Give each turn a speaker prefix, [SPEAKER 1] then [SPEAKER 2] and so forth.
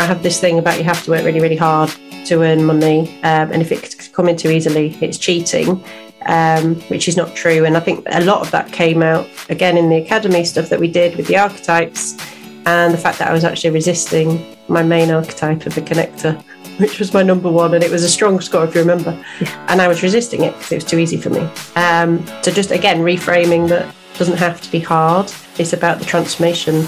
[SPEAKER 1] I have this thing about you have to work really, really hard to earn money. Um, and if it's coming too easily, it's cheating, um, which is not true. And I think a lot of that came out again in the academy stuff that we did with the archetypes and the fact that I was actually resisting my main archetype of the connector, which was my number one. And it was a strong score, if you remember. Yeah. And I was resisting it because it was too easy for me. Um, so just again, reframing that doesn't have to be hard. It's about the transformation